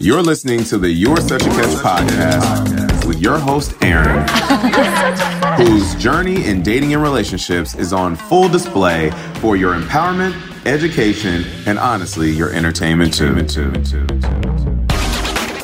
You're listening to the You're Such a Catch podcast with your host, Erin, whose journey in dating and relationships is on full display for your empowerment, education, and honestly, your entertainment too.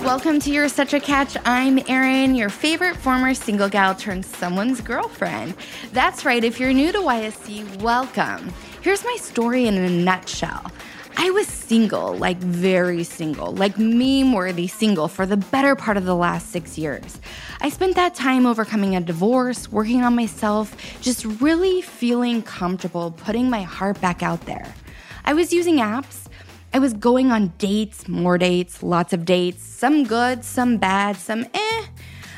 Welcome to You're Such a Catch. I'm Erin, your favorite former single gal turned someone's girlfriend. That's right, if you're new to YSC, welcome. Here's my story in a nutshell. I was single, like very single, like meme worthy single for the better part of the last six years. I spent that time overcoming a divorce, working on myself, just really feeling comfortable putting my heart back out there. I was using apps. I was going on dates, more dates, lots of dates, some good, some bad, some eh.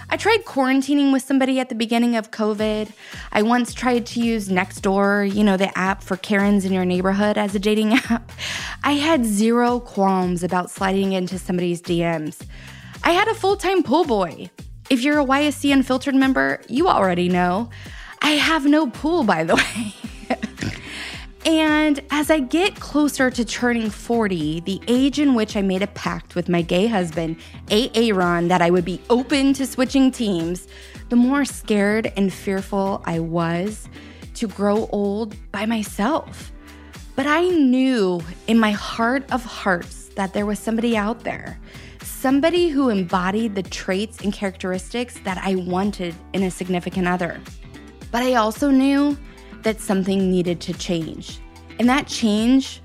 I tried quarantining with somebody at the beginning of COVID. I once tried to use Nextdoor, you know, the app for Karens in your neighborhood, as a dating app. I had zero qualms about sliding into somebody's DMs. I had a full time pool boy. If you're a YSC Unfiltered member, you already know. I have no pool, by the way. And as I get closer to turning 40, the age in which I made a pact with my gay husband, Aaron, that I would be open to switching teams, the more scared and fearful I was to grow old by myself. But I knew in my heart of hearts that there was somebody out there, somebody who embodied the traits and characteristics that I wanted in a significant other. But I also knew that something needed to change. And that change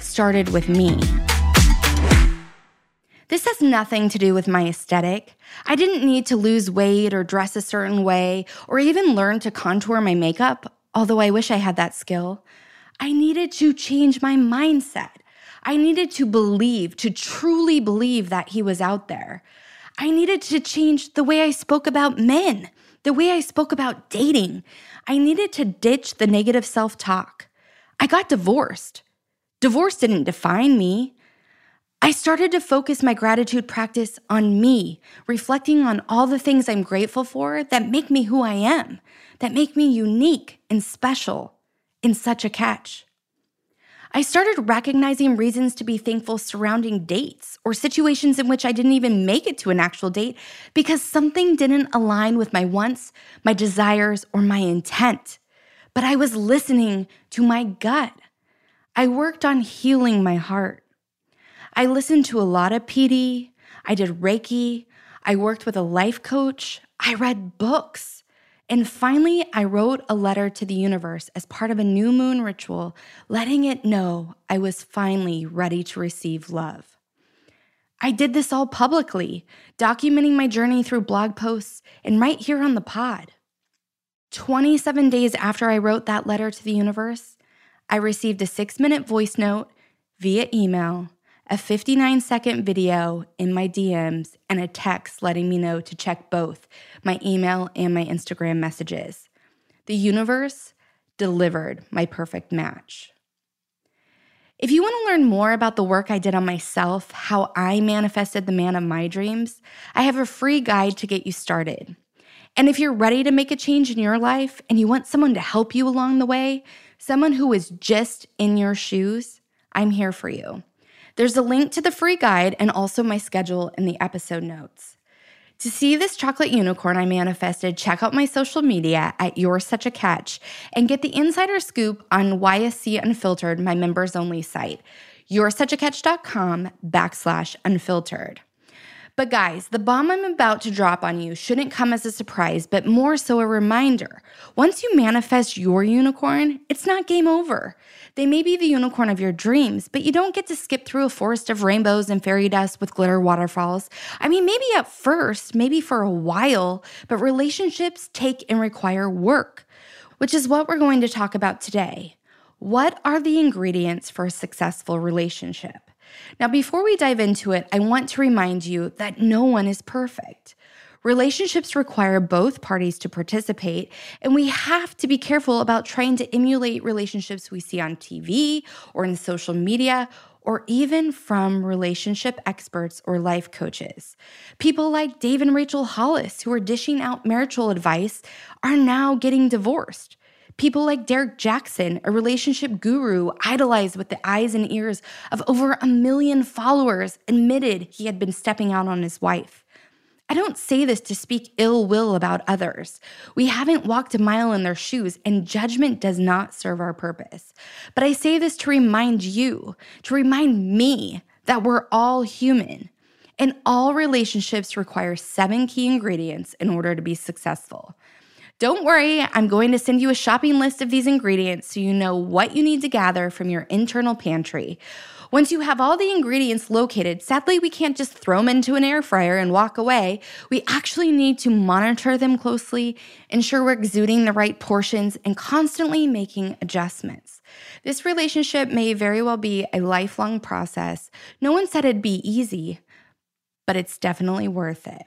started with me. This has nothing to do with my aesthetic. I didn't need to lose weight or dress a certain way or even learn to contour my makeup, although I wish I had that skill. I needed to change my mindset. I needed to believe, to truly believe that he was out there. I needed to change the way I spoke about men, the way I spoke about dating. I needed to ditch the negative self talk. I got divorced. Divorce didn't define me. I started to focus my gratitude practice on me, reflecting on all the things I'm grateful for that make me who I am, that make me unique and special in such a catch. I started recognizing reasons to be thankful surrounding dates or situations in which I didn't even make it to an actual date because something didn't align with my wants, my desires, or my intent. But I was listening to my gut. I worked on healing my heart. I listened to a lot of PD. I did Reiki. I worked with a life coach. I read books. And finally, I wrote a letter to the universe as part of a new moon ritual, letting it know I was finally ready to receive love. I did this all publicly, documenting my journey through blog posts and right here on the pod. 27 days after I wrote that letter to the universe, I received a six minute voice note via email a 59 second video in my DMs, and a text letting me know to check both my email and my Instagram messages. The universe delivered my perfect match. If you want to learn more about the work I did on myself, how I manifested the man of my dreams, I have a free guide to get you started. And if you're ready to make a change in your life and you want someone to help you along the way, someone who is just in your shoes, I'm here for you. There's a link to the free guide and also my schedule in the episode notes. To see this chocolate unicorn I manifested, check out my social media at You're Such a Catch and get the insider scoop on YSC Unfiltered, my members only site. You'reSuchACatch.com backslash unfiltered. But guys, the bomb I'm about to drop on you shouldn't come as a surprise, but more so a reminder. Once you manifest your unicorn, it's not game over. They may be the unicorn of your dreams, but you don't get to skip through a forest of rainbows and fairy dust with glitter waterfalls. I mean, maybe at first, maybe for a while, but relationships take and require work, which is what we're going to talk about today. What are the ingredients for a successful relationship? Now, before we dive into it, I want to remind you that no one is perfect. Relationships require both parties to participate, and we have to be careful about trying to emulate relationships we see on TV or in social media or even from relationship experts or life coaches. People like Dave and Rachel Hollis, who are dishing out marital advice, are now getting divorced People like Derrick Jaxn, a relationship guru idolized with the eyes and ears of over a million followers, admitted he had been stepping out on his wife. I don't say this to speak ill will about others. We haven't walked a mile in their shoes, and judgment does not serve our purpose. But I say this to remind you, to remind me that we're all human. And all relationships require seven key ingredients in order to be successful. Don't worry, I'm going to send you a shopping list of these ingredients so you know what you need to gather from your internal pantry. Once you have all the ingredients located, sadly, we can't just throw them into an air fryer and walk away. We actually need to monitor them closely, ensure we're exuding the right portions, and constantly making adjustments. This relationship may very well be a lifelong process. No one said it'd be easy, but it's definitely worth it.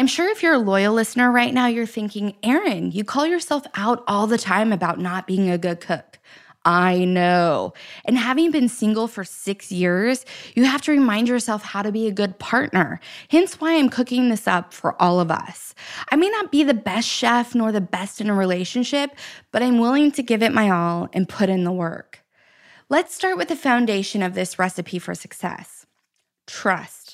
I'm sure if you're a loyal listener right now, you're thinking, Erin, you call yourself out all the time about not being a good cook. I know. And having been single for six years, you have to remind yourself how to be a good partner. Hence why I'm cooking this up for all of us. I may not be the best chef nor the best in a relationship, but I'm willing to give it my all and put in the work. Let's start with the foundation of this recipe for success trust.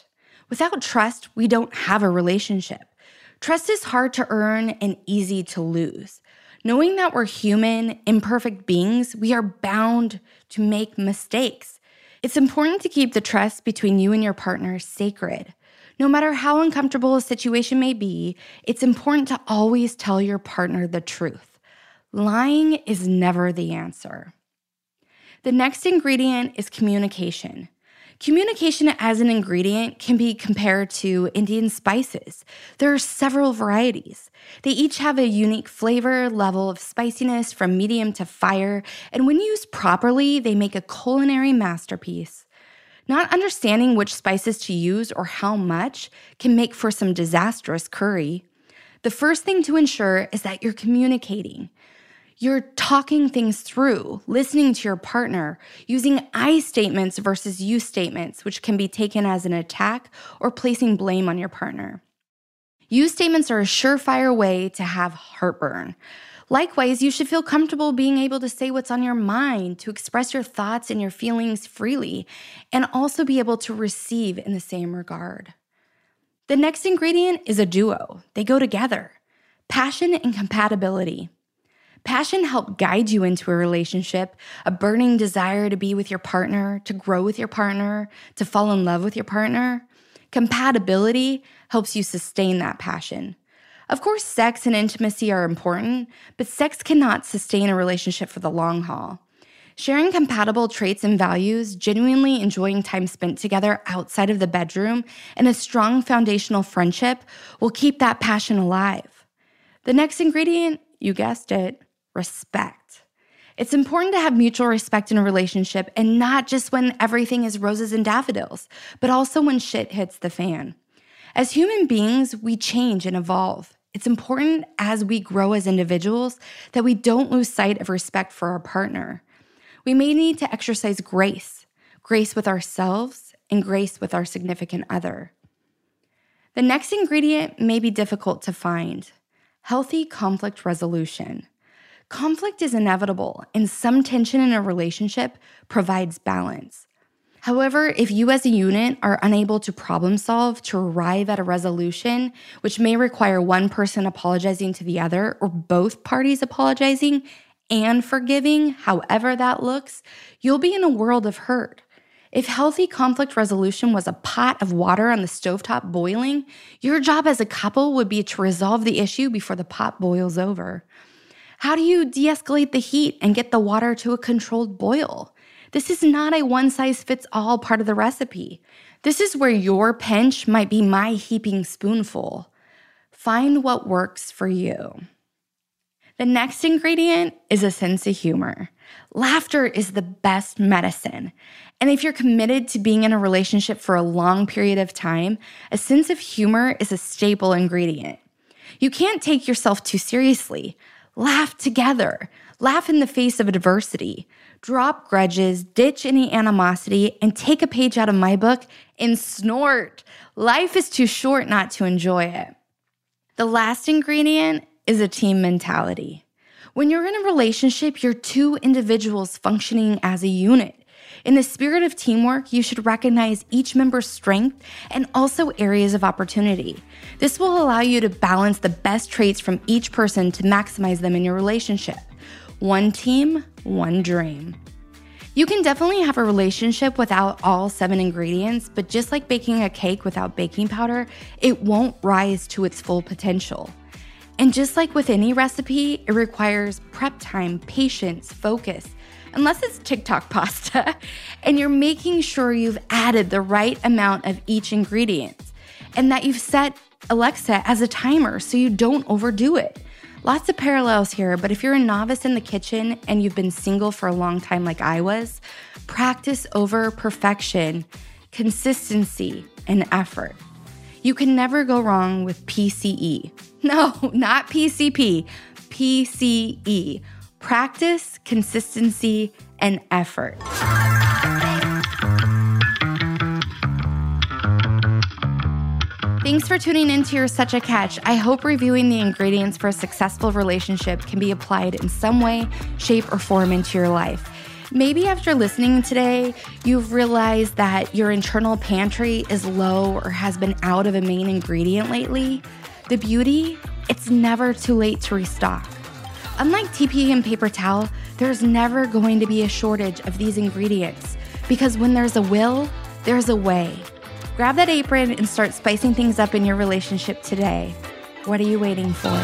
Without trust, we don't have a relationship. Trust is hard to earn and easy to lose. Knowing that we're human, imperfect beings, we are bound to make mistakes. It's important to keep the trust between you and your partner sacred. No matter how uncomfortable a situation may be, it's important to always tell your partner the truth. Lying is never the answer. The next ingredient is communication. Communication as an ingredient can be compared to Indian spices. There are several varieties. They each have a unique flavor, level of spiciness from medium to fire, and when used properly, they make a culinary masterpiece. Not understanding which spices to use or how much can make for some disastrous curry. The first thing to ensure is that you're communicating. You're talking things through, listening to your partner, using I statements versus you statements, which can be taken as an attack or placing blame on your partner. You statements are a surefire way to have heartburn. Likewise, you should feel comfortable being able to say what's on your mind, to express your thoughts and your feelings freely, and also be able to receive in the same regard. The next ingredient is a duo, they go together passion and compatibility. Passion helped guide you into a relationship, a burning desire to be with your partner, to grow with your partner, to fall in love with your partner. Compatibility helps you sustain that passion. Of course, sex and intimacy are important, but sex cannot sustain a relationship for the long haul. Sharing compatible traits and values, genuinely enjoying time spent together outside of the bedroom, and a strong foundational friendship will keep that passion alive. The next ingredient, you guessed it, respect. It's important to have mutual respect in a relationship and not just when everything is roses and daffodils, but also when shit hits the fan. As human beings, we change and evolve. It's important as we grow as individuals that we don't lose sight of respect for our partner. We may need to exercise grace, grace with ourselves, and grace with our significant other. The next ingredient may be difficult to find healthy conflict resolution. Conflict is inevitable, and some tension in a relationship provides balance. However, if you as a unit are unable to problem solve to arrive at a resolution, which may require one person apologizing to the other or both parties apologizing and forgiving, however that looks, you'll be in a world of hurt. If healthy conflict resolution was a pot of water on the stovetop boiling, your job as a couple would be to resolve the issue before the pot boils over. How do you de escalate the heat and get the water to a controlled boil? This is not a one size fits all part of the recipe. This is where your pinch might be my heaping spoonful. Find what works for you. The next ingredient is a sense of humor. Laughter is the best medicine. And if you're committed to being in a relationship for a long period of time, a sense of humor is a staple ingredient. You can't take yourself too seriously. Laugh together. Laugh in the face of adversity. Drop grudges, ditch any animosity, and take a page out of my book and snort. Life is too short not to enjoy it. The last ingredient is a team mentality. When you're in a relationship, you're two individuals functioning as a unit. In the spirit of teamwork, you should recognize each member's strength and also areas of opportunity. This will allow you to balance the best traits from each person to maximize them in your relationship. One team, one dream. You can definitely have a relationship without all seven ingredients, but just like baking a cake without baking powder, it won't rise to its full potential. And just like with any recipe, it requires prep time, patience, focus, unless it's TikTok pasta, and you're making sure you've added the right amount of each ingredient and that you've set Alexa as a timer so you don't overdo it. Lots of parallels here, but if you're a novice in the kitchen and you've been single for a long time, like I was, practice over perfection, consistency, and effort. You can never go wrong with PCE. No, not PCP, PCE practice, consistency, and effort. Thanks for tuning in to You're Such a Catch. I hope reviewing the ingredients for a successful relationship can be applied in some way, shape, or form into your life. Maybe after listening today, you've realized that your internal pantry is low or has been out of a main ingredient lately. The beauty, it's never too late to restock. Unlike TP and paper towel, there's never going to be a shortage of these ingredients because when there's a will, there's a way. Grab that apron and start spicing things up in your relationship today. What are you waiting for?